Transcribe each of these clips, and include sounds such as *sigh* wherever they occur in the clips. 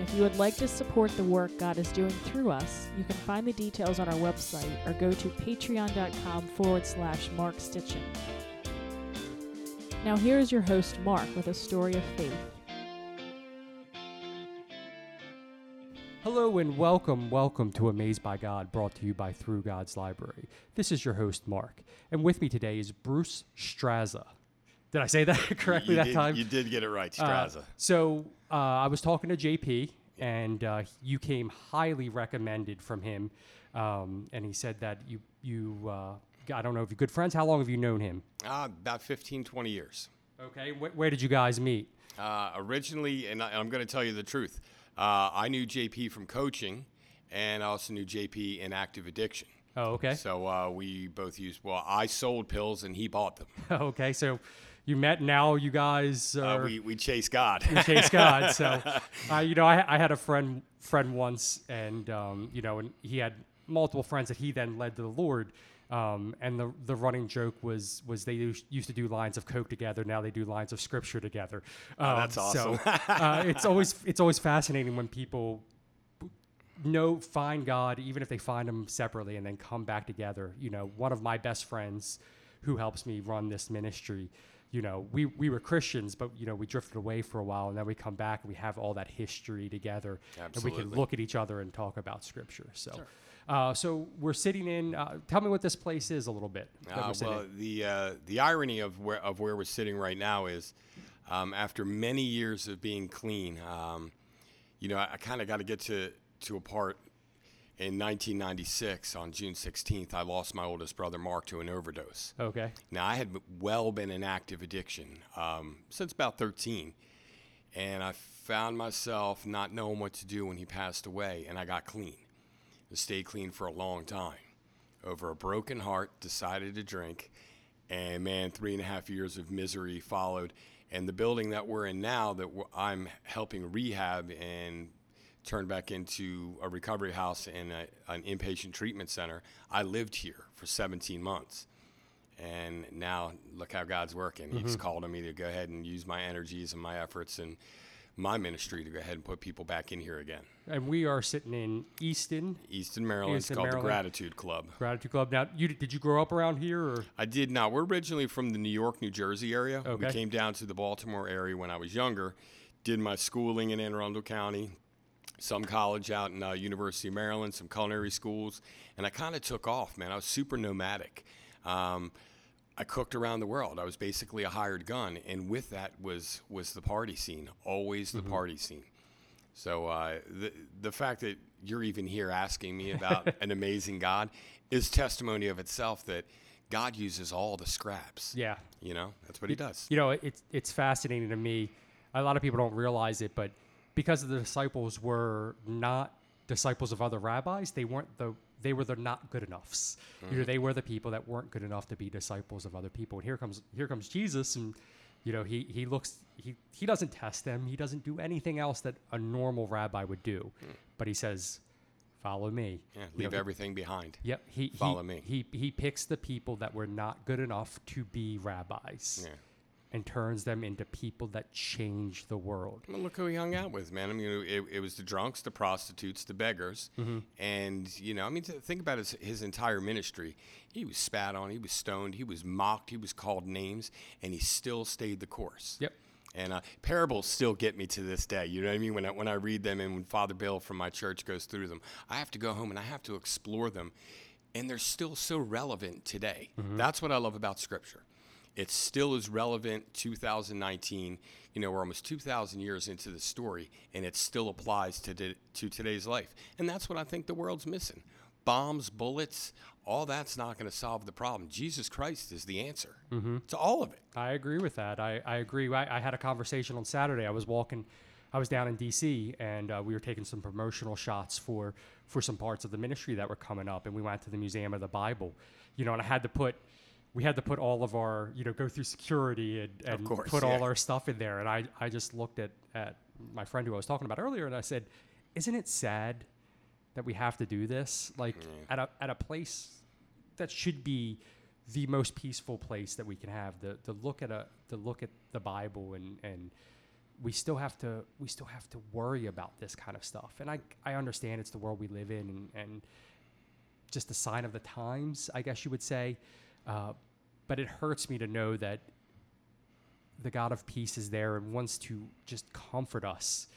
And if you would like to support the work God is doing through us, you can find the details on our website or go to patreon.com forward slash Mark Stitchin. Now, here is your host, Mark, with a story of faith. Hello and welcome, welcome to Amazed by God, brought to you by Through God's Library. This is your host, Mark, and with me today is Bruce Straza. Did I say that *laughs* correctly you that did, time? You did get it right, Uh, so uh, I was talking to JP, and uh, you came highly recommended from him, um, and he said that you you uh, I don't know if you're good friends. How long have you known him? Uh, about 15, 20 years. Okay, Wh- where did you guys meet? Uh, originally, and I, I'm going to tell you the truth, uh, I knew JP from coaching, and I also knew JP in active addiction. Oh, okay, So uh, we both used, well, I sold pills and he bought them. *laughs* okay. So you met. Now you guys Uh, we, we chase God. We chase God. So, *laughs* uh, you know, I, I had a friend friend once, and um, you know, and he had multiple friends that he then led to the Lord. Um, and the the running joke was was they used to do lines of coke together. Now they do lines of scripture together. Um, that's awesome. So uh, it's always *laughs* it's always fascinating when people know find God, even if they find him separately, and then come back together. You know, one of my best friends who helps me run this ministry. You know, we, we were Christians, but you know, we drifted away for a while, and then we come back and we have all that history together, and we can look at each other and talk about Scripture. So, uh, so we're sitting in. Uh, tell me what this place is a little bit. Uh, well, in. the uh, the irony of where of where we're sitting right now is, um, after many years of being clean, um, you know, I, I kind of got to get to to a part. In 1996, on June 16th, I lost my oldest brother Mark to an overdose. okay. Now, I had well been in active addiction um, since about 13, and I found myself not knowing what to do when he passed away, and I got clean. I stayed clean for a long time. Over a broken heart, decided to drink, and man, three and a half years of misery followed. And the building that we're in now, that I'm helping rehab and turned back into a recovery house and a, an inpatient treatment center, I lived here for 17 months. And now look how God's working. He's mm-hmm. called on me to go ahead and use my energies and my efforts and my ministry to go ahead and put people back in here again. And we are sitting in Easton Easton, Maryland. Easton, it's called Maryland. the Gratitude Club. Gratitude Club. Now, you did you grow up around here, or I did not. We're originally from the New York, New Jersey area. Okay. We came down to the Baltimore area when I was younger. Did my schooling in Anne Arundel County, some college out in uh, University of Maryland, some culinary schools, and I kind of took off, man. I was super nomadic. Um, I cooked around the world. I was basically a hired gun, and with that was was the party scene. Always the party scene. So uh, the the fact that you're even here asking me about *laughs* an amazing God is testimony of itself that God uses all the scraps. yeah, You know, that's what He does. You know, it's it's fascinating to me. A lot of people don't realize it, but because the disciples were not disciples of other rabbis, they weren't the they were the not good enoughs. You know, mm-hmm. they were the people that weren't good enough to be disciples of other people. And here comes here comes Jesus, and you know, he he looks he he doesn't test them. He doesn't do anything else that a normal rabbi would do, mm. but he says, "Follow me." Yeah, You leave know, everything behind. Yep. He Follow he, me. He he picks the people that were not good enough to be rabbis, Yeah. And turns them into people that change the world. Well, look who he hung out with, man. I mean, it, it was the drunks, the prostitutes, the beggars, and you know, I mean, think about his his entire ministry. He was spat on, he was stoned, he was mocked, he was called names, and he still stayed the course. Yep. And uh, parables still get me to this day. You know what I mean? When I, when I read them and when Father Bill from my church goes through them, I have to go home and I have to explore them. And they're still so relevant today. That's what I love about Scripture. It still is relevant 2019. You know, we're almost 2,000 years into the story, and it still applies to, to, to today's life. And that's what I think the world's missing. Bombs, bullets, all that's not going to solve the problem. Jesus Christ is the answer to all of it. I agree with that. I, I agree. I, I had a conversation on Saturday. I was walking I was down in D.C. and uh, we were taking some promotional shots for for some parts of the ministry that were coming up, and we went to the Museum of the Bible, you know, and I had to put. We had to put all of our, you know, go through security and, and course, put all our stuff in there. And I, I just looked at, at my friend who I was talking about earlier and I said, Isn't it sad that we have to do this? Like mm. at a at a place that should be the most peaceful place that we can have. The the look at a to look at the Bible and and we still have to we still have to worry about this kind of stuff. And I I understand it's the world we live in and and just a sign of the times, I guess you would say. Uh, but it hurts me to know that the God of peace is there and wants to just comfort us.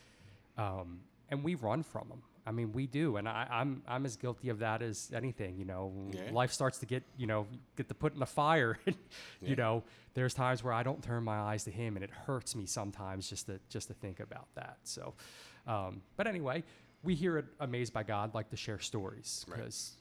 Um, and we run from him. I mean, we do, and I, I'm I'm as guilty of that as anything. You know, Yeah. life starts to get you know get the put in the fire. *laughs* you Yeah. know, there's times where I don't turn my eyes to Him, and it hurts me sometimes just to just to think about that. So, um, but anyway, we here at Amazed by God like to share stories Right. because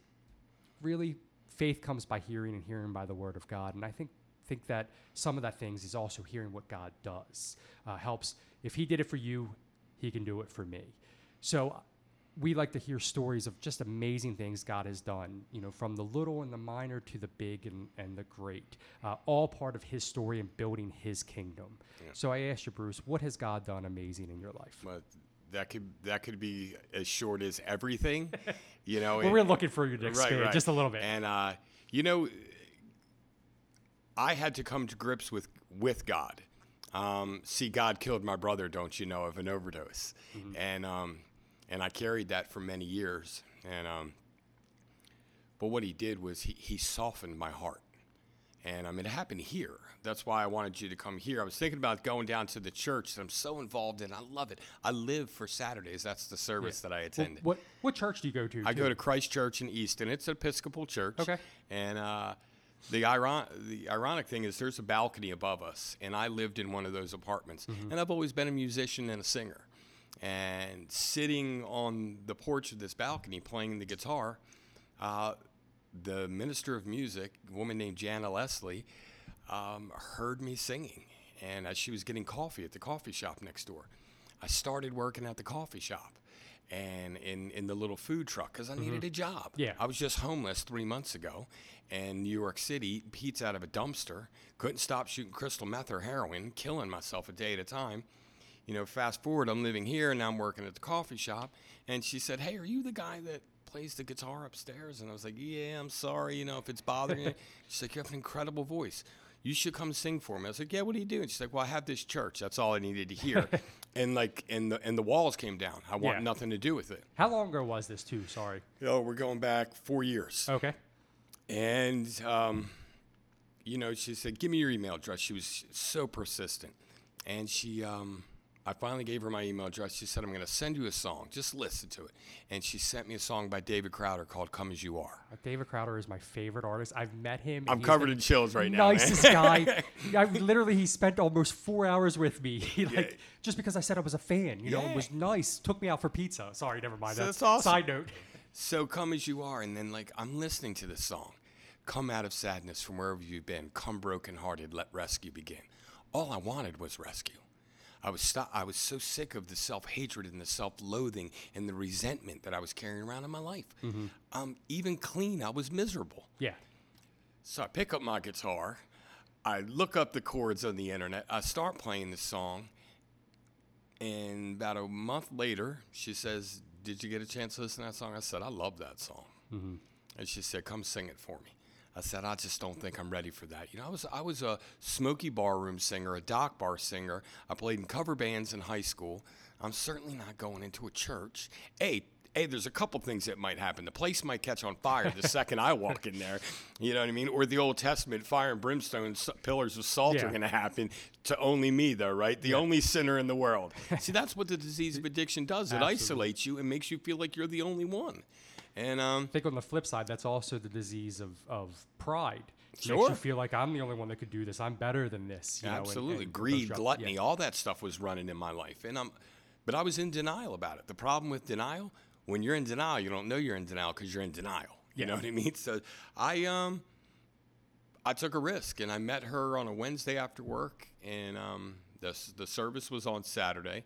really faith comes by hearing and hearing by the word of God. And I think think that some of that things is also hearing what God does. Uh, helps if He did it for you, He can do it for me. So we like to hear stories of just amazing things God has done. You know, from the little and the minor to the big and, and the great, uh, all part of His story and building His kingdom. So I asked you, Bruce, what has God done amazing in your life? But that could that could be as short as everything, you know. Well, and- we're looking for you to expand just a little bit. And uh, you know, I had to come to grips with with God. Um, see, God killed my brother, don't you know, of an overdose, Mm-hmm. and um, and I carried that for many years. And um, but what he did was he he softened my heart. And I mean, it happened here. That's why I wanted you to come here. I was thinking about going down to the church that I'm so involved in. I love it. I live for Saturdays. That's the service that I Well, attend. what what church do you go to? I too? go to Christ Church in Easton. It's an Episcopal church. Okay. And uh, the iron the ironic thing is there's a balcony above us, and I lived in one of those apartments. And I've always been a musician and a singer. And sitting on the porch of this balcony playing the guitar, uh, the minister of music, a woman named Jana Leslie, um, heard me singing. And as she was getting coffee at the coffee shop next door, I started working at the coffee shop and in, in the little food truck because I needed a job. Yeah. I was just homeless three months ago in New York City, eating pizza out of a dumpster, couldn't stop shooting crystal meth or heroin, killing myself a day at a time. You know, fast forward, I'm living here and now I'm working at the coffee shop. And she said, Hey, are you the guy that plays the guitar upstairs? And I was like, Yeah, I'm sorry, you know, if it's bothering you. *laughs* She's like, You have an incredible voice. You should come sing for me. I was like, Yeah, what do you do? And she's like, Well, I have this church. That's all I needed to hear. *laughs* and like, and the and the walls came down. I want Yeah. nothing to do with it. How long ago was this too? Sorry. Oh, we're going back four years. Okay. And, um, you know, she said, Give me your email address. She was so persistent. And she, um, I finally gave her my email address. She said, I'm going to send you a song. Just listen to it. And she sent me a song by David Crowder called Come As You Are. Uh, David Crowder is my favorite artist. I've met him. I'm covered in chills right now. man. Nicest guy. *laughs* I, literally, he spent almost four hours with me. *laughs* He, like Yeah. just because I said I was a fan, you know, it was nice. Took me out for pizza. Sorry, never mind. So that's that's awesome. Side note. So come as you are, and then like I'm listening to this song. Come out of sadness from wherever you've been. Come brokenhearted, let rescue begin. All I wanted was rescue. I was sto- I was so sick of the self hatred and the self loathing and the resentment that I was carrying around in my life. Um, even clean, I was miserable. Yeah. So I pick up my guitar, I look up the chords on the internet, I start playing the song, and about a month later, she says, Did you get a chance to listen to that song? I said, I love that song. And she said, Come sing it for me. I said, I just don't think I'm ready for that. You know, I was I was a smoky barroom singer, a dock bar singer. I played in cover bands in high school. I'm certainly not going into a church. Hey, hey, there's a couple things that might happen. The place might catch on fire the *laughs* second I walk in there. You know what I mean? Or the Old Testament, fire and brimstone, pillars of salt Yeah. are going to happen to only me, though, right? The only sinner in the world. *laughs* See, that's what the disease of addiction does. It Absolutely. isolates you and makes you feel like you're the only one. And um, I think on the flip side, that's also the disease of, of pride. Makes Sure. you feel like I'm the only one that could do this. I'm better than this. You know, and- Absolutely, and greed, up- gluttony, yeah. all that stuff was running in my life, and I'm, but I was in denial about it. The problem with denial, when you're in denial, you don't know you're in denial because you're in denial. You know what I mean? So I um, I took a risk, and I met her on a Wednesday after work, and um, the the service was on Saturday,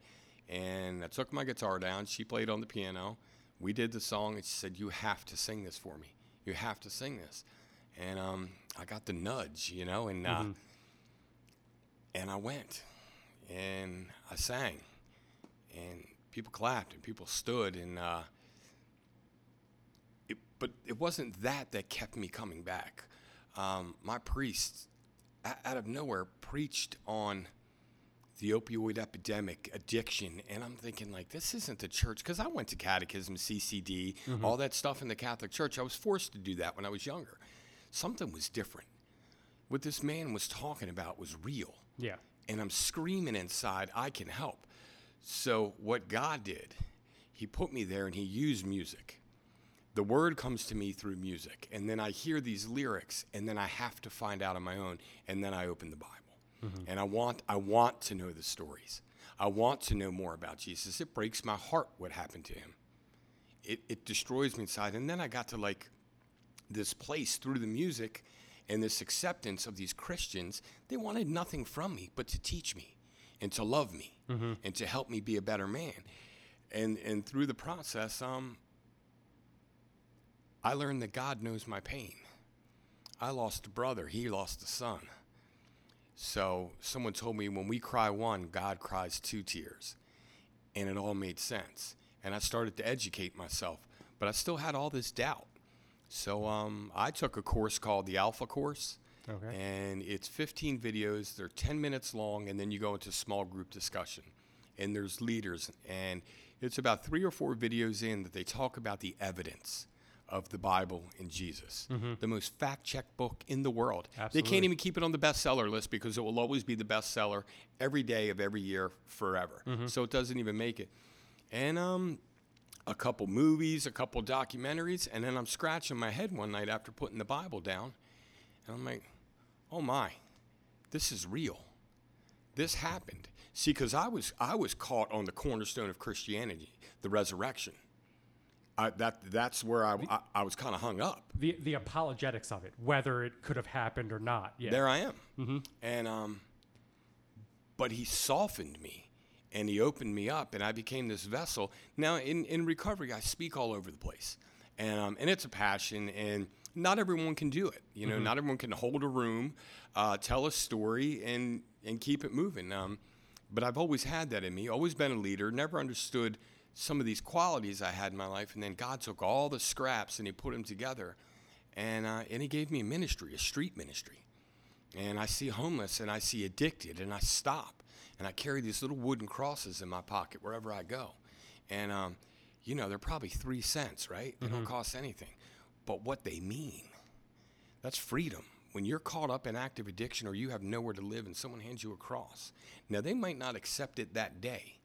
And I took my guitar down. She played on the piano. We did the song, and she said, "You have to sing this for me. You have to sing this." And um, I got the nudge, you know, and uh, and I went, and I sang, and people clapped, and people stood, and uh, it, but it wasn't that that kept me coming back. Um, my priest, out of nowhere, preached on the opioid epidemic, addiction, and I'm thinking like, this isn't the church because I went to catechism, CCD, mm-hmm. all that stuff in the Catholic Church. I was forced to do that when I was younger. Something was different. What this man was talking about was real Yeah. and I'm screaming inside, I can help. So, what God did, He put me there and He used music. The word comes to me through music, and then I hear these lyrics, and then I have to find out on my own, and then I open the Bible. And I want, I want to know the stories. I want to know more about Jesus. It breaks my heart what happened to him. It, it destroys me inside. And then I got to like this place through the music and this acceptance of these Christians, they wanted nothing from me but to teach me and to love me and to help me be a better man. And and through the process, um, I learned that God knows my pain. I lost a brother, he lost a son. So someone told me when we cry one, God cries two tears. And it all made sense. And I started to educate myself, but I still had all this doubt. So um, I took a course called the Alpha Course. Okay. And it's 15 videos. They're 10 minutes long, and then you go into small group discussion. And there's leaders, and it's about three or four videos in that they talk about the evidence of the Bible and Jesus, the most fact-checked book in the world. They can't even keep it on the bestseller list because it will always be the bestseller every day of every year forever. So it doesn't even make it. And um, a couple movies, a couple documentaries, and then I'm scratching my head one night after putting the Bible down, and I'm like, "Oh my, this is real. This happened." See, because I was I was caught on the cornerstone of Christianity, the resurrection. I, that that's where I I, I was kind of hung up. The the apologetics of it, whether it could have happened or not. Yeah. There I am. And um, but he softened me, and he opened me up, and I became this vessel. Now in in recovery, I speak all over the place, and um, and it's a passion, and not everyone can do it. You know, not everyone can hold a room, uh, tell a story, and and keep it moving. Um, but I've always had that in me. Always been a leader. Never understood some of these qualities I had in my life, and then God took all the scraps and He put them together, and uh, and He gave me a ministry, a street ministry and I see homeless and I see addicted and I stop and I carry these little wooden crosses in my pocket wherever I go. And, um, you know, they're probably three cents, right? They don't cost anything. But what they mean, that's freedom. When you're caught up in active addiction or you have nowhere to live and someone hands you a cross, now they might not accept it that day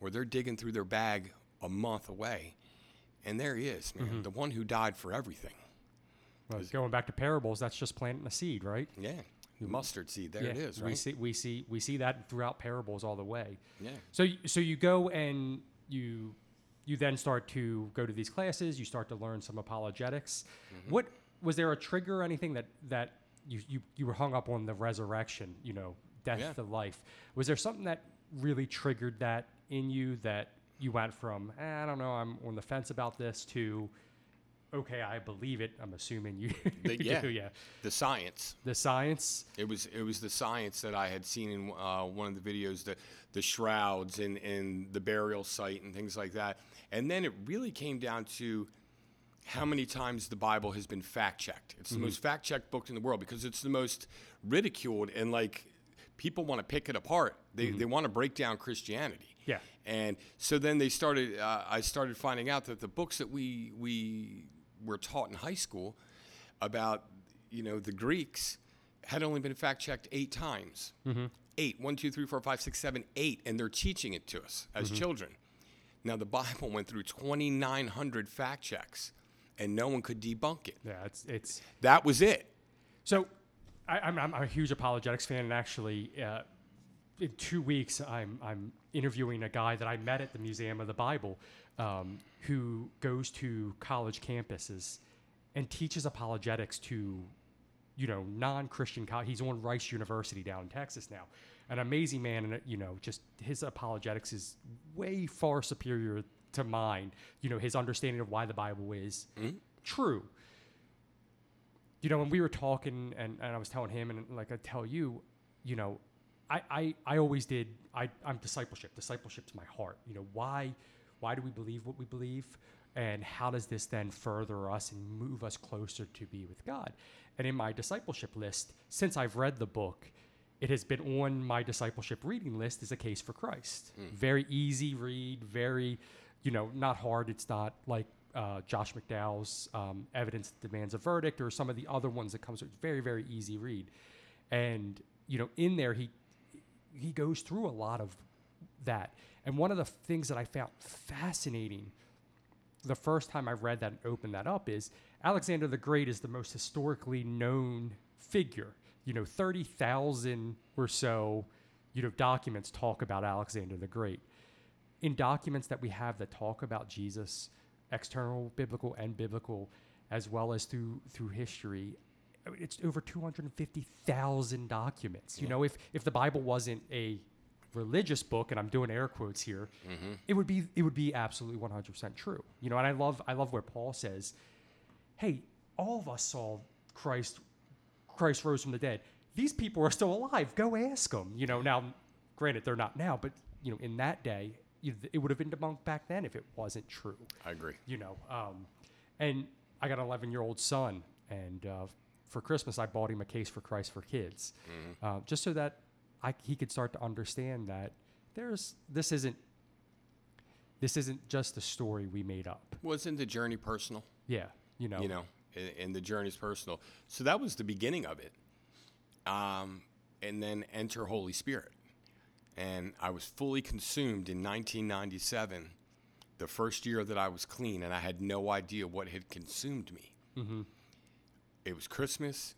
or they're digging through their bag a month away. And there he is, man, the one who died for everything. Well, going back to parables, that's just planting a seed, right? Yeah, the mustard seed, there yeah. it is, We see we see we see that throughout parables all the way. Yeah. So so you go and you you then start to go to these classes. You start to learn some apologetics. Mm-hmm. What was there a trigger or anything that that you, you you were hung up on the resurrection? You know, death Yeah. to life. Was there something that really triggered that in you that you went from eh, I don't know I'm on the fence about this to okay I believe it. I'm assuming you, *laughs* The- yeah. do. Yeah. The science. The science. It was it was the science that I had seen in uh, one of the videos, the the shrouds and, and the burial site and things like that. And then it really came down to how many times the Bible has been fact checked. It's the most fact checked book in the world because it's the most ridiculed and like people want to pick it apart. They they want to break down Christianity. Yeah. And so then they started. Uh, I started finding out that the books that we we were taught in high school about, you know, the Greeks had only been fact checked eight times. Eight. One, two, three, four, five, six, seven, eight, and they're teaching it to us as children. Now the Bible went through 2,900 fact checks, and no one could debunk it. Yeah. It's it's That was it. So, I, I'm, I'm a huge apologetics fan, and actually, uh, in two weeks, I'm I'm interviewing a guy that I met at the Museum of the Bible, um, who goes to college campuses and teaches apologetics to, you know, non-Christian. Co- he's on Rice University down in Texas now, an amazing man, and you know, just his apologetics is way far superior to mine. You know, his understanding of why the Bible is true. You know, when we were talking, and, and I was telling him, and like I tell you, you know, I, I, I always did. I, I'm discipleship. Discipleship's my heart. You know, why why do we believe what we believe? And how does this then further us and move us closer to be with God? And in my discipleship list, since I've read the book, it has been on my discipleship reading list as a case for Christ. Very easy read, very, you know, not hard. It's not like uh, Josh McDowell's um, Evidence Demands a Verdict or some of the other ones that comes. It's very, very easy read. And, you know, in there, he, he goes through a lot of that. And one of the things that I found fascinating the first time I read that and opened that up is Alexander the Great is the most historically known figure. You know, 30,000 or so, you know, documents talk about Alexander the Great. In documents that we have that talk about Jesus, external biblical and biblical, as well as through through history, I mean, it's over 250,000 documents. You know, if if the Bible wasn't a religious book, and I'm doing air quotes here, it would be it would be absolutely 100% true. You know, and I love I love where Paul says, "Hey, all of us saw Christ Christ rose from the dead. These people are still alive. Go ask them." You know, now granted they're not now, but you know, in that day, it would have been debunked back then if it wasn't true I agree. you know. Um, and I got an 11 year old son, and uh, for Christmas I bought him a case for Christ for Kids, uh, just so that I, he could start to understand that there's this isn't this isn't just a story we made up. Wasn't the journey personal? Yeah, you know. you know, and, and the journey's personal. So that was the beginning of it. Um, and then enter Holy Spirit. And I was fully consumed in 1997, the first year that I was clean, and I had no idea what had consumed me. It was Christmas.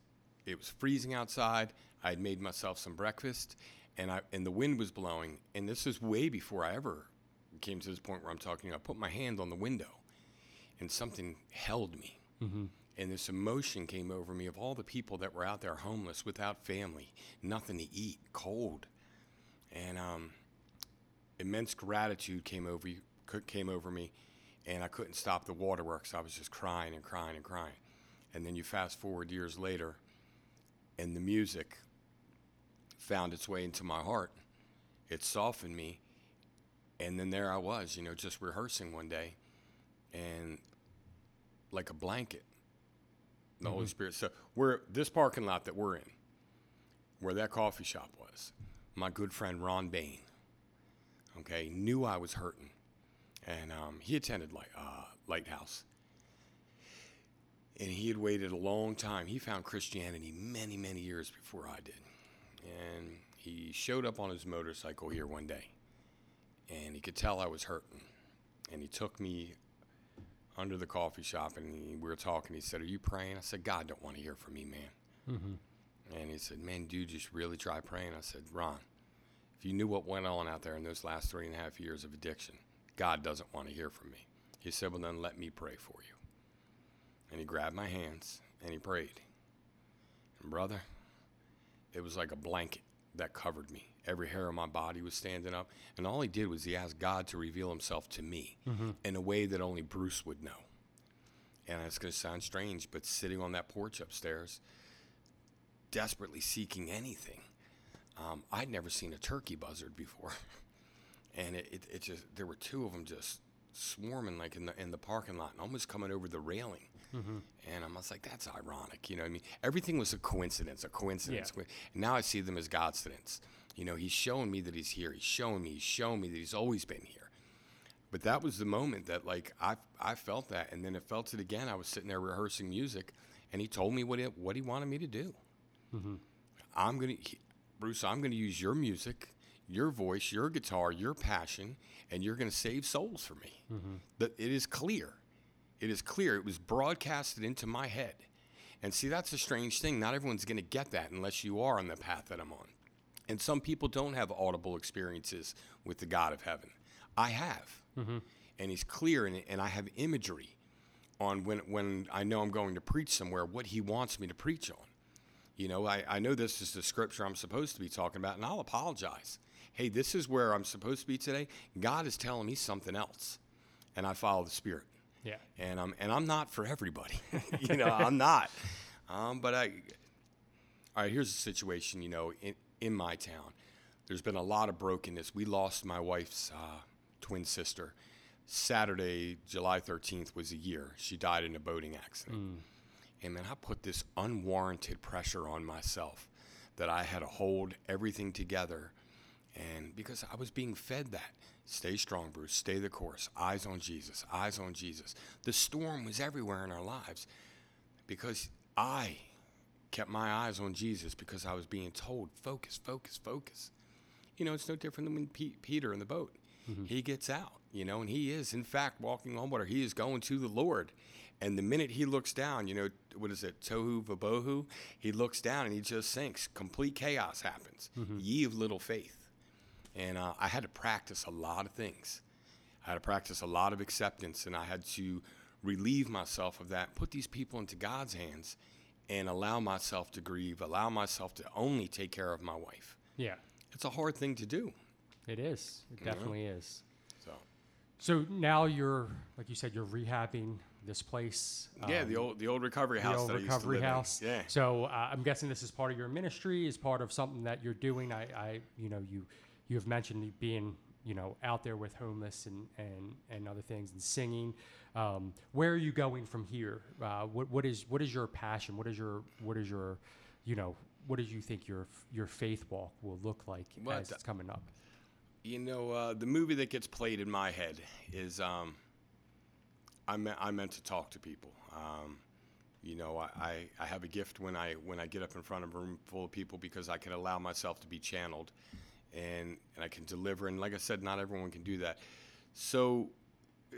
It was freezing outside. I had made myself some breakfast, and I and the wind was blowing. And this is way before I ever came to this point where I'm talking. I put my hand on the window, and something held me. And this emotion came over me of all the people that were out there homeless, without family, nothing to eat, cold, and um, immense gratitude came over you- came over me, and I couldn't stop the waterworks. I was just crying and crying and crying. And then you fast forward years later, and the music found its way into my heart. It softened me, and then there I was, you know, just rehearsing one day, and like a blanket, the Holy Spirit. So we're this parking lot that we're in, where that coffee shop was. My good friend Ron Bain, okay, knew I was hurting, and um, he attended like, uh, Lighthouse, and he had waited a long time. He found Christianity many, many years before I did, and he showed up on his motorcycle here one day, and he could tell I was hurting, and he took me under the coffee shop and he, we were talking. He said, "Are you praying?" I said, "God don't want to hear from me, man." Mm-hmm. And he said, "Man, dude, just really try praying." I said, "Ron, if you knew what went on out there in those last three and a half years of addiction, God doesn't want to hear from me." He said, "Well, then let me pray for you." And he grabbed my hands and he prayed. And brother, it was like a blanket that covered me. Every hair on my body was standing up. And all he did was he asked God to reveal himself to me in a way that only Bruce would know. And it's going to sound strange, but sitting on that porch upstairs, desperately seeking anything, um, I'd never seen a turkey buzzard before. *laughs* and it, it, it just, there were two of them just swarming like in the, in the parking lot and almost coming over the railing. Mm-hmm. And I was like, that's ironic. You know what I mean? Everything was a coincidence, a coincidence. Yeah. And now I see them as Godcidence. You know, he's showing me that he's here. He's showing me, he's showing me that he's always been here. But that was the moment that, like, I, I felt that. And then I felt it again. I was sitting there rehearsing music, and he told me what, it, what he wanted me to do. Mm-hmm. I'm going to, Bruce, I'm going to use your music, your voice, your guitar, your passion, and you're going to save souls for me. Mm-hmm. That it is clear. It is clear. It was broadcasted into my head. And see, that's a strange thing. Not everyone's going to get that unless you are on the path that I'm on. And some people don't have audible experiences with the God of heaven. I have. Mm-hmm. And he's clear, and, and I have imagery on when, when I know I'm going to preach somewhere, what he wants me to preach on. You know, I, I know this is the scripture I'm supposed to be talking about, and I'll apologize. Hey, this is where I'm supposed to be today. God is telling me something else, and I follow the Spirit. Yeah. And I'm and I'm not for everybody. *laughs* you know, I'm not. Um, but I. All right, here's the situation. You know, in in my town, there's been a lot of brokenness. We lost my wife's uh, twin sister. Saturday, July 13th was a year. She died in a boating accident. And man, I put this unwarranted pressure on myself that I had to hold everything together. And because I was being fed that, stay strong, Bruce, stay the course, eyes on Jesus, eyes on Jesus. The storm was everywhere in our lives because I kept my eyes on Jesus because I was being told, focus, focus, focus. You know, it's no different than when Pe- Peter in the boat. Mm-hmm. He gets out, you know, and he is, in fact, walking on water. He is going to the Lord. And the minute he looks down, you know, what is it, tohu vabohu? He looks down and he just sinks. Complete chaos happens. Mm-hmm. Ye of little faith. And uh, I had to practice a lot of things. I had to practice a lot of acceptance, and I had to relieve myself of that, put these people into God's hands, and allow myself to grieve, allow myself to only take care of my wife. Yeah. It's a hard thing to do. It is. It definitely is. So, So now you're, like you said, you're rehabbing this place. yeah, um, the old the old recovery house. the house. old that I used to recovery live in. house. Yeah. So uh, I'm guessing this is part of your ministry, is part of something that you're doing. I, I, you know, you, you have mentioned being, you know, out there with homeless and and and other things and singing. Um, where are you going from here? Uh, what what is what is your passion? What is your what is your, you know, what do you think your your faith walk will look like Well, as it's coming up? You know, uh, the movie that gets played in my head is um, I, me- I meant to talk to people. Um, you know, I, I, I have a gift when I when I get up in front of a room full of people because I can allow myself to be channeled, and and I can deliver. And like I said, not everyone can do that. So, uh,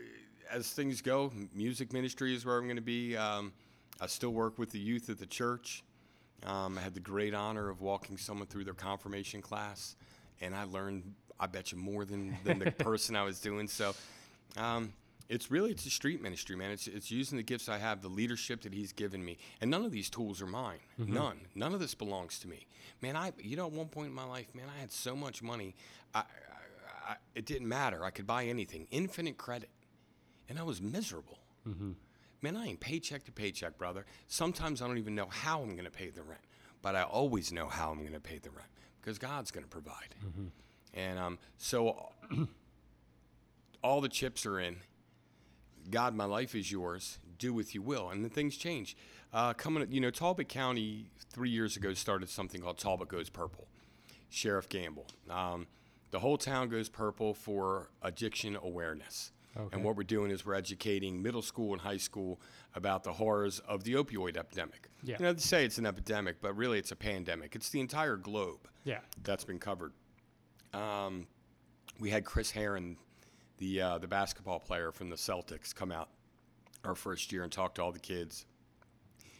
as things go, music ministry is where I'm going to be. Um, I still work with the youth at the church. Um, I had the great honor of walking someone through their confirmation class, and I learned, I bet you, more than, than the *laughs* person I was doing. So, um, it's really it's a street ministry, man. It's it's using the gifts I have, the leadership that He's given me, and none of these tools are mine. Mm-hmm. None, none of this belongs to me, man. I, you know, at one point in my life, man, I had so much money, I, I, I it didn't matter. I could buy anything, infinite credit, and I was miserable. Mm-hmm. Man, I ain't paycheck to paycheck, brother. Sometimes I don't even know how I'm going to pay the rent, but I always know how I'm going to pay the rent because God's going to provide. Mm-hmm. And um, so *clears throat* all the chips are in. God, my life is yours. Do with you will. And then things change. Uh, coming, you know, Talbot County three years ago started something called Talbot Goes Purple. Sheriff Gamble. Um, the whole town goes purple for addiction awareness. Okay. And what we're doing is we're educating middle school and high school about the horrors of the opioid epidemic. Yeah. You know, they say it's an epidemic, but really it's a pandemic. It's the entire globe Yeah. that's been covered. Um, we had Chris Herren, the uh, the basketball player from the Celtics, come out our first year and talk to all the kids.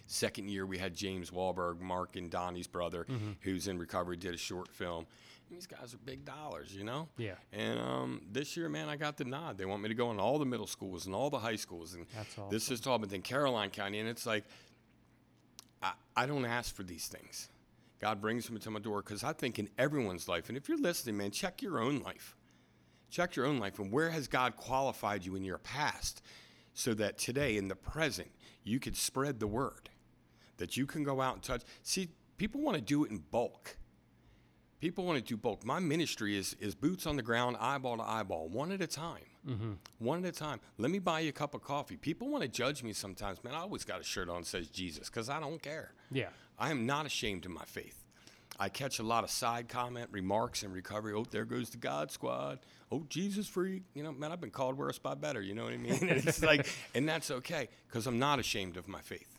Second year, we had James Wahlberg, Mark and Donnie's brother, who's in recovery, did a short film. These guys are big dollars, you know. Yeah. And um, this year, man, I got the nod. They want me to go in all the middle schools and all the high schools, and That's this is all. But then Caroline County, and it's like, I, I don't ask for these things. God brings them to my door because I think in everyone's life, and if you're listening, man, check your own life. Check your own life, and where has God qualified you in your past, so that today in the present you could spread the word, that you can go out and touch. See, people want to do it in bulk. People want to do bulk. My ministry is is boots on the ground, eyeball to eyeball, one at a time. Mm-hmm. One at a time. Let me buy you a cup of coffee. People want to judge me sometimes, man. I always got a shirt on that says Jesus because I don't care. Yeah. I am not ashamed of my faith. I catch a lot of side comment remarks in recovery. Oh, there goes the God Squad. Oh, Jesus freak. You know, man, I've been called worse by better. You know what I mean? And *laughs* it's like, and that's okay because I'm not ashamed of my faith.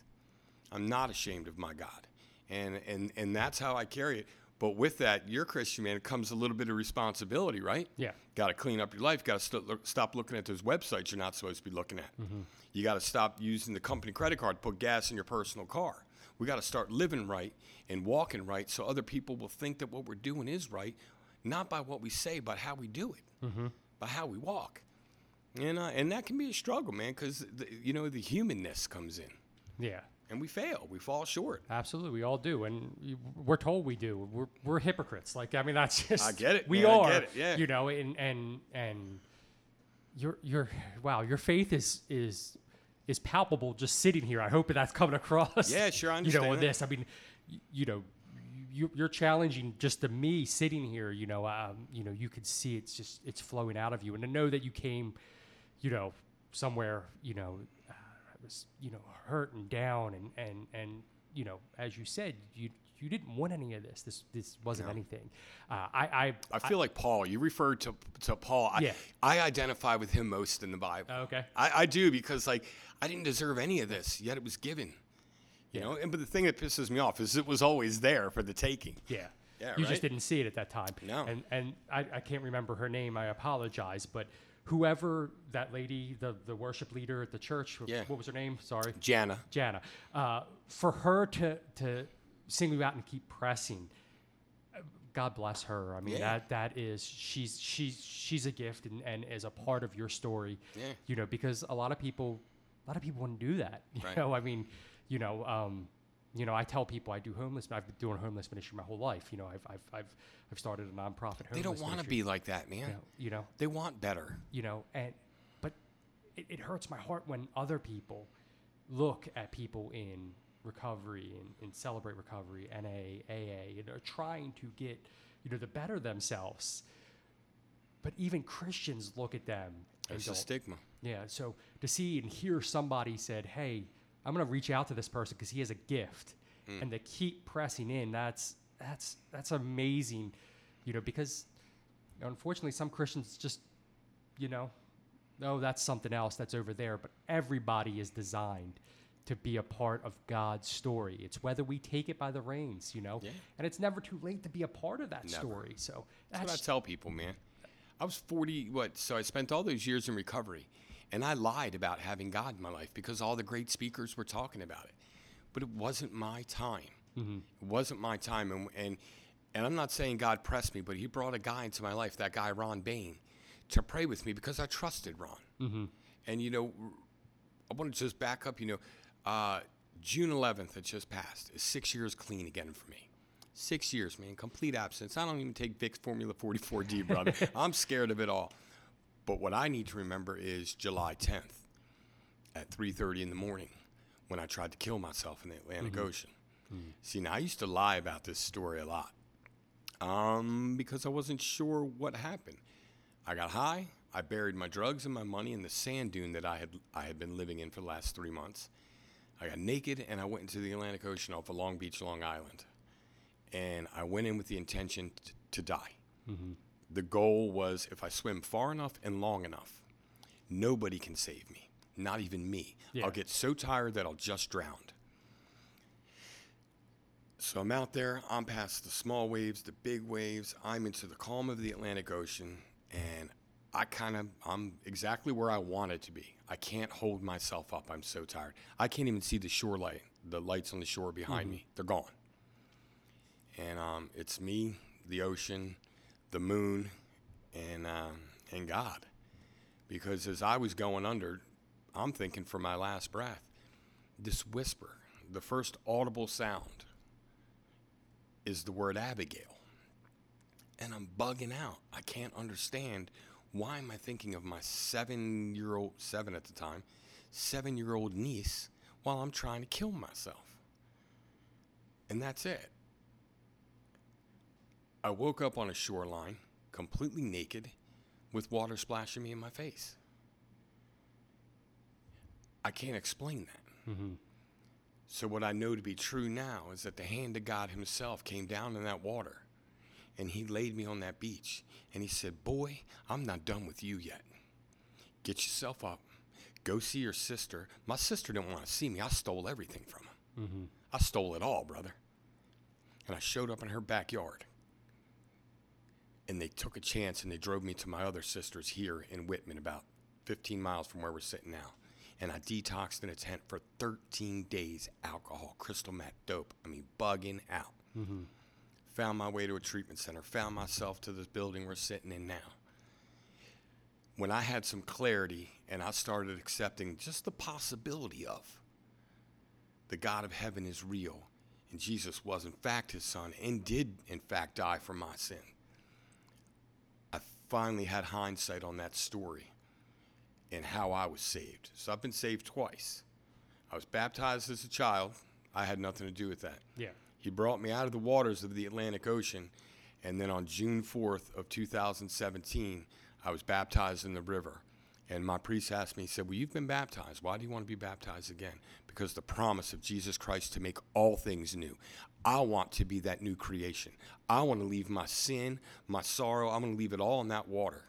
I'm not ashamed of my God, and and and that's how I carry it. But with that, your Christian man comes a little bit of responsibility, right? Yeah. Got to clean up your life. Got to st- look, stop looking at those websites you're not supposed to be looking at. Mm-hmm. You got to stop using the company credit card to put gas in your personal car. We got to start living right and walking right so other people will think that what we're doing is right, not by what we say, but how we do it, by how we walk. And, uh, and that can be a struggle, man, because, you know, the humanness comes in. Yeah. and we fail. We fall short. Absolutely, we all do, and we're told we do. We're, we're hypocrites. Like I mean, that's just I get it, We man, are, it, yeah. you know, and and and your your wow, your faith is is is palpable just sitting here. I hope that's coming across. Yeah, sure, I understand. *laughs* You know, with this, I mean, you know. You, you're challenging just to me sitting here. You know, um, you know, you could see it's just it's flowing out of you, and to know that you came, you know, somewhere, you know, uh, was you know hurt and down and and and you know as you said you you didn't want any of this this this wasn't anything uh, I I I feel like Paul. You referred to to Paul. I, Yeah. I identify with him most in the Bible. Oh, okay. I, I do because like I didn't deserve any of this, yet it was given. You know, and but the thing that pisses me off is it was always there for the taking. yeah Yeah, you right? just didn't see it at that time No. and and I, I can't remember her name I apologize but whoever that lady the the worship leader at the church Yeah. what was her name sorry Jana. Jana, uh, for her to to single you out and keep pressing, God bless her. I mean Yeah. that that is she's she's she's a gift and, and is a part of your story. Yeah. You know because a lot of people a lot of people wouldn't do that. *laughs* You Right. know I mean you know um, you know I tell people I do homeless. I've been doing homeless ministry my whole life. You know I've I've I've, I've started a nonprofit. They don't want to be like that, man. You know, you know They want better. you know and but it, it hurts my heart when other people look at people in recovery and, and celebrate recovery na aa and are trying to get you know to better themselves but even christians look at them There's a stigma. yeah so to see and hear somebody said hey i'm going to reach out to this person because he has a gift hmm. and to keep pressing in that's that's that's amazing you know because unfortunately some christians just you know, oh, that's something else that's over there. But everybody is designed to be a part of God's story. It's whether we take it by the reins, you know, Yeah. and it's never too late to be a part of that Never. story. So That's what I tell people, man. I was 40, what? So I spent all those years in recovery, and I lied about having God in my life because all the great speakers were talking about it. But it wasn't my time. Mm-hmm. It wasn't my time, and and and I'm not saying God pressed me, but He brought a guy into my life, that guy Ron Bain, to pray with me because I trusted Ron. Mm-hmm. And you know, I want to just back up. You know, uh, June 11th that just passed is six years clean again for me. Six years, man, complete absence. I don't even take Vicks Formula 44D, brother. *laughs* I'm scared of it all. But what I need to remember is July 10th at 3:30 in the morning when I tried to kill myself in the Atlantic Ocean. See, now I used to lie about this story a lot um, because I wasn't sure what happened. I got high. I buried my drugs and my money in the sand dune that I had I had been living in for the last three months. I got naked and I went into the Atlantic Ocean off of Long Beach, Long Island, and I went in with the intention t- to die. Mm-hmm. The goal was if I swim far enough and long enough, nobody can save me, not even me. Yeah. I'll get so tired that I'll just drown. So I'm out there, I'm past the small waves, the big waves, I'm into the calm of the Atlantic Ocean, and I kind of, I'm exactly where I wanted to be. I can't hold myself up. I'm so tired. I can't even see the shore light, the lights on the shore behind me. They're gone. And um, it's me, the ocean, the moon, and, um, and God. Because as I was going under, I'm thinking for my last breath, this whisper, the first audible sound, is the word Abigail. And I'm bugging out. I can't understand why am I thinking of my seven year old, seven at the time, seven year old niece while I'm trying to kill myself. And that's it. I woke up on a shoreline, completely naked, with water splashing me in my face. I can't explain that. Mm-hmm. So, what I know to be true now is that the hand of God Himself came down in that water and He laid me on that beach and He said, Boy, I'm not done with you yet. Get yourself up. Go see your sister. My sister didn't want to see me. I stole everything from her. Mm-hmm. I stole it all, brother. And I showed up in her backyard. And they took a chance and they drove me to my other sisters here in Wittman, about 15 miles from where we're sitting now and I detoxed in a tent for 13 days. Alcohol, crystal meth, dope. I mean, bugging out. Mm-hmm. Found my way to a treatment center. Found myself to this building we're sitting in now. When I had some clarity and I started accepting just the possibility of the God of heaven is real and Jesus was in fact his son and did in fact die for my sin. I finally had hindsight on that story and how I was saved. So I've been saved twice. I was baptized as a child. I had nothing to do with that. Yeah. He brought me out of the waters of the Atlantic Ocean, and then on June 4th of 2017, I was baptized in the river. And my priest asked me, he said, Well, you've been baptized. Why do you want to be baptized again? Because the promise of Jesus Christ to make all things new. I want to be that new creation. I want to leave my sin, my sorrow, I'm going to leave it all in that water.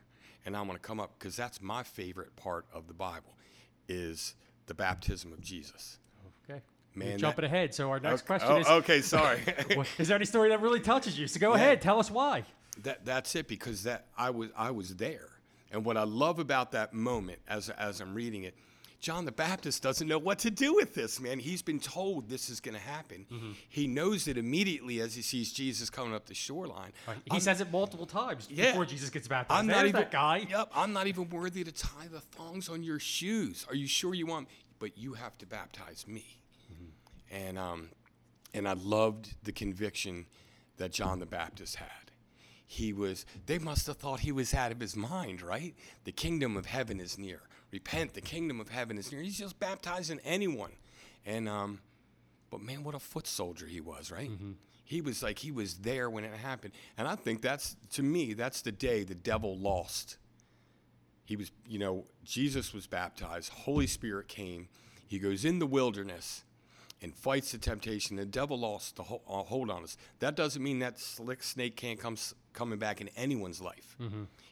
And I'm going to come up because that's my favorite part of the Bible is the baptism of Jesus. Man, You're jumping that- ahead. So our next Okay- question oh, is: okay, *laughs* sorry. is there any story that really touches you? So go Yeah. ahead, tell us why. That that's it because that I was I was there. And what I love about that moment as as I'm reading it, John the Baptist doesn't know what to do with this, man. He's been told this is going to happen. Mm-hmm. He knows it immediately as he sees Jesus coming up the shoreline. Right. He I'm- says it multiple times Yeah. before Jesus gets baptized. I'm There's not even that guy. Yep, I'm not even worthy to tie the thongs on your shoes. Are you sure you want? But you have to baptize me. And um, and I loved the conviction that John the Baptist had. He was. They must have thought he was out of his mind, right? The kingdom of heaven is near. Repent. The kingdom of heaven is near. He's just baptizing anyone. And um, but man, what a foot soldier he was, right? He was like he was there when it happened. And I think that's to me, that's the day the devil lost. He was, you know, Jesus was baptized, Holy Spirit came. He goes in the wilderness and fights the temptation. The devil lost the ho- uh, hold on us. That doesn't mean that slick snake can't come coming back in anyone's life.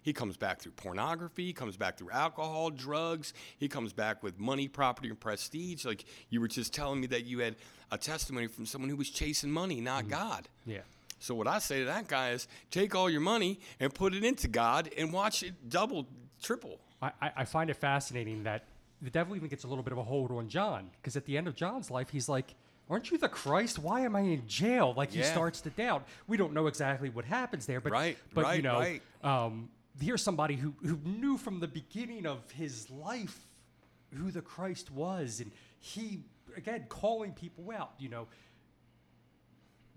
He comes back through pornography. He comes back through alcohol, drugs. He comes back with money, property, and prestige. Like you were just telling me that you had a testimony from someone who was chasing money, not God. Yeah. So what I say to that guy is, take all your money and put it into God and watch it double, triple. I I find it fascinating that the devil even gets a little bit of a hold on John because at the end of John's life, he's like, Aren't you the Christ? Why am I in jail? Like he starts to doubt. We don't know exactly what happens there, but Right, but you know, right. um, here's somebody who who knew from the beginning of his life who the Christ was, and he again calling people out. You know,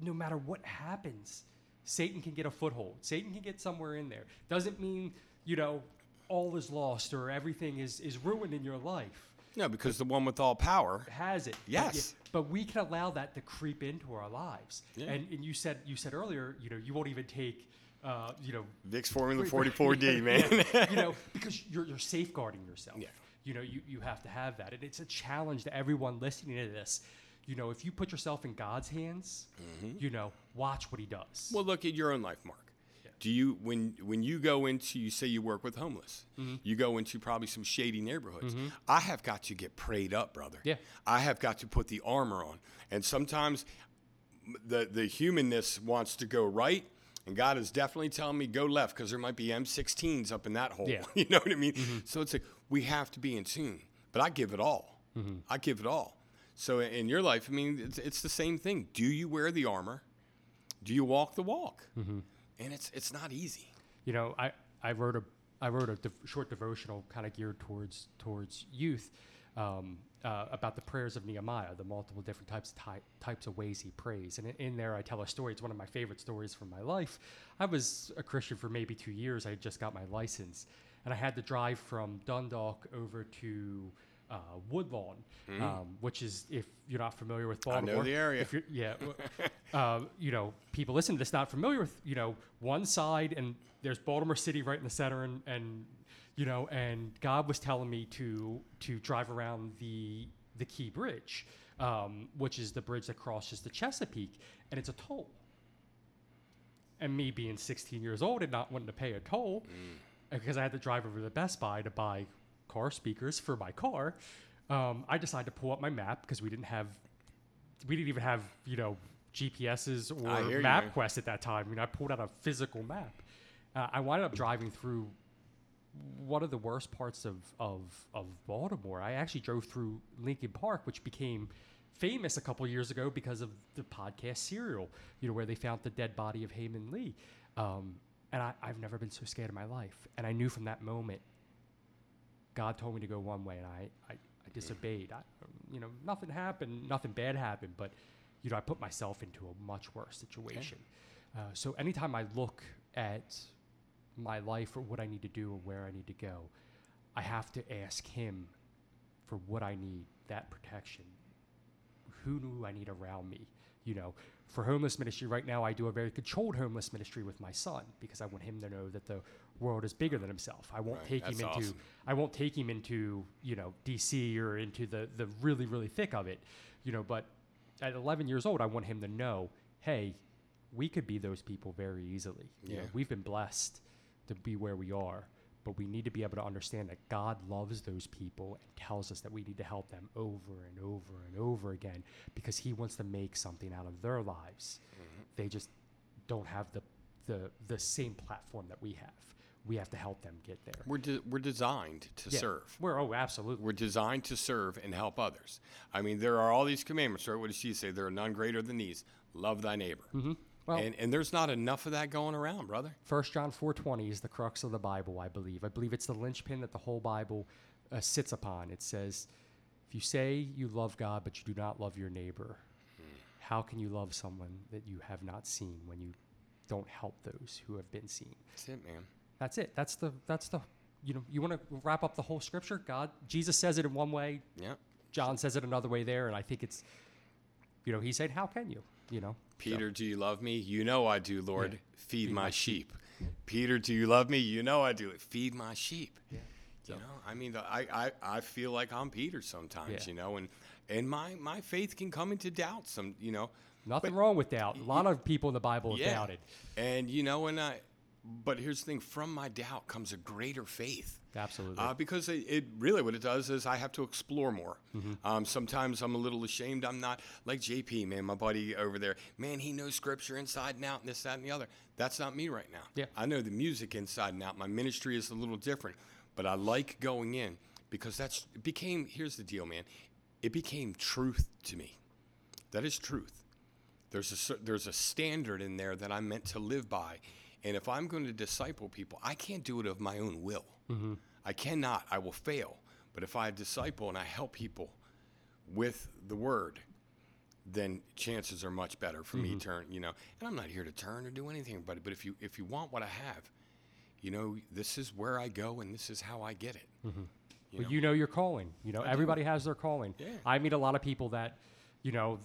no matter what happens, Satan can get a foothold. Satan can get somewhere in there. Doesn't mean, you know, all is lost or everything is, is ruined in your life. No, because the one with all power. Has it? But Yes. But, we can allow that to creep into our lives. Yeah. And, and you said you said earlier, you know, you won't even take, uh, you know, Vicks Formula Right, right. 44D, man. you know, because you're, you're safeguarding yourself. Yeah. You know, you, you have to have that. And it's a challenge to everyone listening to this. You know, if you put yourself in God's hands, you know, watch what he does. Mm-hmm. well, look at your own life, Mark. Do you when when you go into you say you work with homeless, Mm-hmm. you go into probably some shady neighborhoods. Mm-hmm. I have got to get prayed up, brother. Yeah. I have got to put the armor on, and sometimes the the humanness wants to go right. And God is definitely telling me go left because there might be M16s up in that hole. Yeah. *laughs* you know what I mean? Mm-hmm. So it's like we have to be in tune. But I give it all. Mm-hmm. I give it all. So in your life, I mean, it's, it's the same thing. Do you wear the armor? Do you walk the walk? And it's it's not easy. you know, I, I wrote a I wrote a dev- short devotional kind of geared towards towards youth um, uh, about the prayers of Nehemiah, the multiple different types ty- types of ways he prays, and in, in there I tell a story. It's one of my favorite stories from my life. I was a Christian for maybe two years. I just got my license, and I had to drive from Dundalk over to uh, Woodlawn, um, which is if you're not familiar with Hmm. I know Baltimore, the area. If you're, yeah, uh, you know, people listen to this not familiar with, you know, one side and there's Baltimore City right in the center, and, and you know, and God was telling me to to drive around the the Key Bridge, um, which is the bridge that crosses the Chesapeake, and it's a toll. And me being 16 years old and not wanting to pay a toll, because I had to drive over to Best Buy to buy car speakers for my car, um, I decided to pull up my map because we didn't have, we didn't even have you know GPSs or. MapQuest at that time. I mean, I pulled out a physical map. Uh, I wound up driving through one of the worst parts of, of, of Baltimore. I actually drove through Leakin Park, which became famous a couple years ago because of the podcast Serial, you know, where they found the dead body of Hae Min Lee. Um, and I, I've never been so scared in my life. And I knew from that moment, God told me to go one way, and I, I, I disobeyed. I, you know, nothing happened, nothing bad happened, but you know, I put myself into a much worse situation. Uh, so anytime I look at my life or what I need to do or where I need to go, I have to ask Him for what I need, that protection. Who do I need around me? You know, for homeless ministry right now, I do a very controlled homeless ministry with my son because I want him to know that the world is bigger than himself. I won't Right, take him into awesome. I won't take him into you know DC or into the the really really thick of it, you know. But at 11 years old, I want him to know, hey, we could be those people very easily. You know, Yeah. we've been blessed to be where we are, but we need to be able to understand that God loves those people and tells us that we need to help them over and over and over again because He wants to make something out of their lives. Mm-hmm. They just don't have the, the the same platform that we have. We have to help them get there. We're, de- we're designed to Yeah. serve. We're oh, absolutely. We're designed to serve and help others. I mean, there are all these commandments, right? What does she say? There are none greater than these. Love thy neighbor. Mm-hmm. Well- and, and there's not enough of that going around, brother. First John 4:20 is the crux of the Bible, I believe. I believe it's the linchpin that the whole Bible uh, sits upon. It says, "If you say you love God but you do not love your neighbor, how can you love someone that you have not seen when you don't help those who have been seen?" That's it, man. That's it. That's the that's the you know, you want to wrap up the whole scripture? God, Jesus says it in one way, Yeah. John says it another way there, and I think it's you know, he said, "How can you?" You know. Peter, do you love me? You know I do, Lord. Yeah. Feed, my, sheep. Peter, do you love me? You know I do. Feed my sheep. Yeah. You know, I mean, the- I, I, I feel like I'm Peter sometimes, Yeah. you know, and, and my, my faith can come into doubt some, you know. Nothing wrong with doubt. A lot of people in the Bible have Yeah. doubted. And, you know, and I, but here's the thing from my doubt comes a greater faith. Absolutely. Uh, because it, it really what it does is I have to explore more. Mm-hmm. Um, sometimes I'm a little ashamed. I'm not like JP, man, my buddy over there. Man, he knows scripture inside and out, and this, that, and the other. That's not me right now. Yeah. I know the music inside and out. My ministry is a little different, but I like going in because that's it became. Here's the deal, man. It became truth to me. That is truth. There's a there's a standard in there that I'm meant to live by, and if I'm going to disciple people, I can't do it of my own will. Mm-hmm. I cannot. I will fail. But if I disciple and I help people with the word, then chances are much better for me to turn. You know, and I'm not here to turn or do anything, but but if you if you want what I have, you know, this is where I go and this is how I get it. Mm-hmm. You But know? you know your calling. You know, everybody has their calling. Yeah. I meet a lot of people that, you know,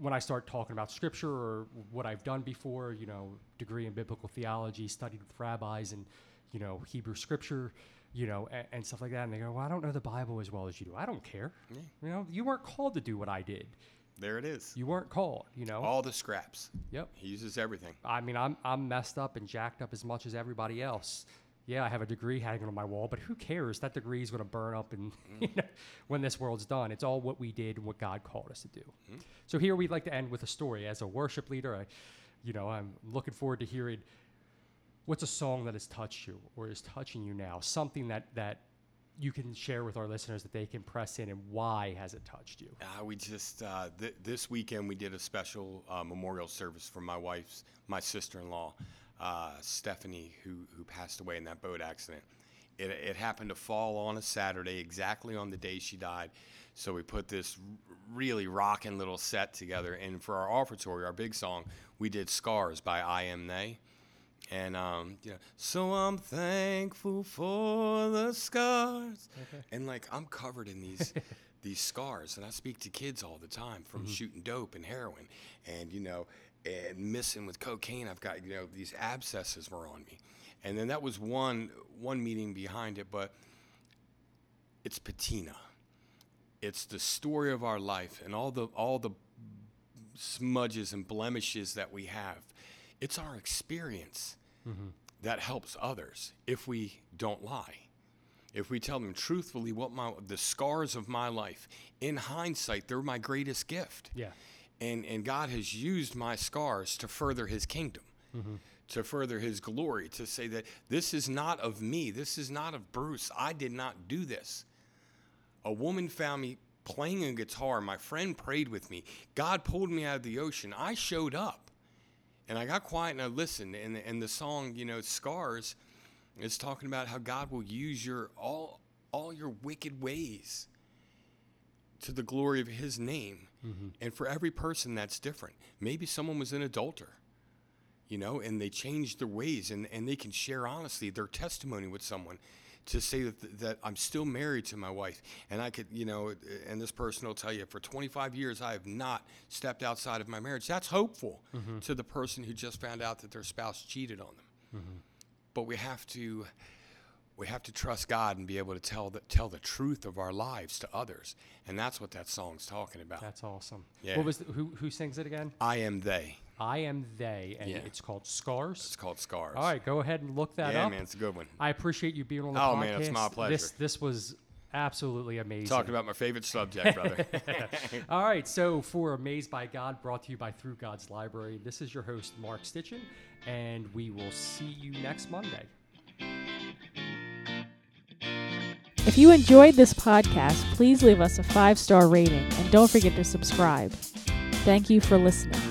when I start talking about scripture or what I've done before, you know, degree in biblical theology, studied with rabbis and, you know, Hebrew scripture, you know, and, and stuff like that. And they go, well, I don't know the Bible as well as you do. I don't care. You know, you weren't called to do what I did. there it is. You weren't called, you know? All the scraps. yep. He uses everything. I mean, I'm, I'm messed up and jacked up as much as everybody else. Yeah, I have a degree hanging on my wall, but who cares? That degree is going to burn up and *laughs* you know, when this world's done. It's all what we did and what God called us to do. So here we'd like to end with a story. As a worship leader, I, you know, I'm looking forward to hearing what's a song that has touched you or is touching you now. Something that that you can share with our listeners that they can press in and why has it touched you? Uh, we just uh, th- this weekend we did a special uh, memorial service for my wife's my sister-in-law, uh, Stephanie, who who passed away in that boat accident. It, it happened to fall on a Saturday, exactly on the day she died. So we put this really rocking little set together, and for our offertory, our big song, we did "Scars" by I Am They. And um, you know, so I'm thankful for the scars. And like I'm covered in these *laughs* these scars, and I speak to kids all the time from shooting dope and heroin, and you know, and missing with cocaine. I've got you know these abscesses were on me, and then that was one one meaning behind it, but it's patina. It's the story of our life and all the all the smudges and blemishes that we have. It's our experience mm-hmm. that helps others if we don't lie. If we tell them truthfully what my the scars of my life, in hindsight, they're my greatest gift. Yeah. And and God has used my scars to further his kingdom. Mm-hmm. To further his glory, to say that this is not of me, this is not of Bruce. I did not do this. A woman found me playing a guitar. My friend prayed with me. God pulled me out of the ocean. I showed up. And I got quiet and I listened. And, and the song, you know, Scars, is talking about how God will use your all all your wicked ways to the glory of His name. Mm-hmm. And for every person, that's different. Maybe someone was an adulterer, you know, and they changed their ways, and, and they can share honestly their testimony with someone to say that, that I'm still married to my wife. And I could, you know, and this person will tell you, for 25 years, I have not stepped outside of my marriage. That's hopeful mm-hmm. to the person who just found out that their spouse cheated on them. Mm-hmm. But we have to we have to trust God and be able to tell the, tell the truth of our lives to others. And that's what that song's talking about. That's awesome. Yeah. What was the, who who sings it again? I am they. I am they, and Yeah. it's called Scars. It's called Scars. All right, go ahead and look that yeah, up. Yeah, man, it's a good one. I appreciate you being on the Oh, podcast. man, it's my pleasure. This this was absolutely amazing. Talking about my favorite subject, brother. *laughs* All right, so for Amazed by God, brought to you by Through God's Library, this is your host, Mark Stitchin, and we will see you next Monday. If you enjoyed this podcast, please leave us a five star rating and don't forget to subscribe. Thank you for listening.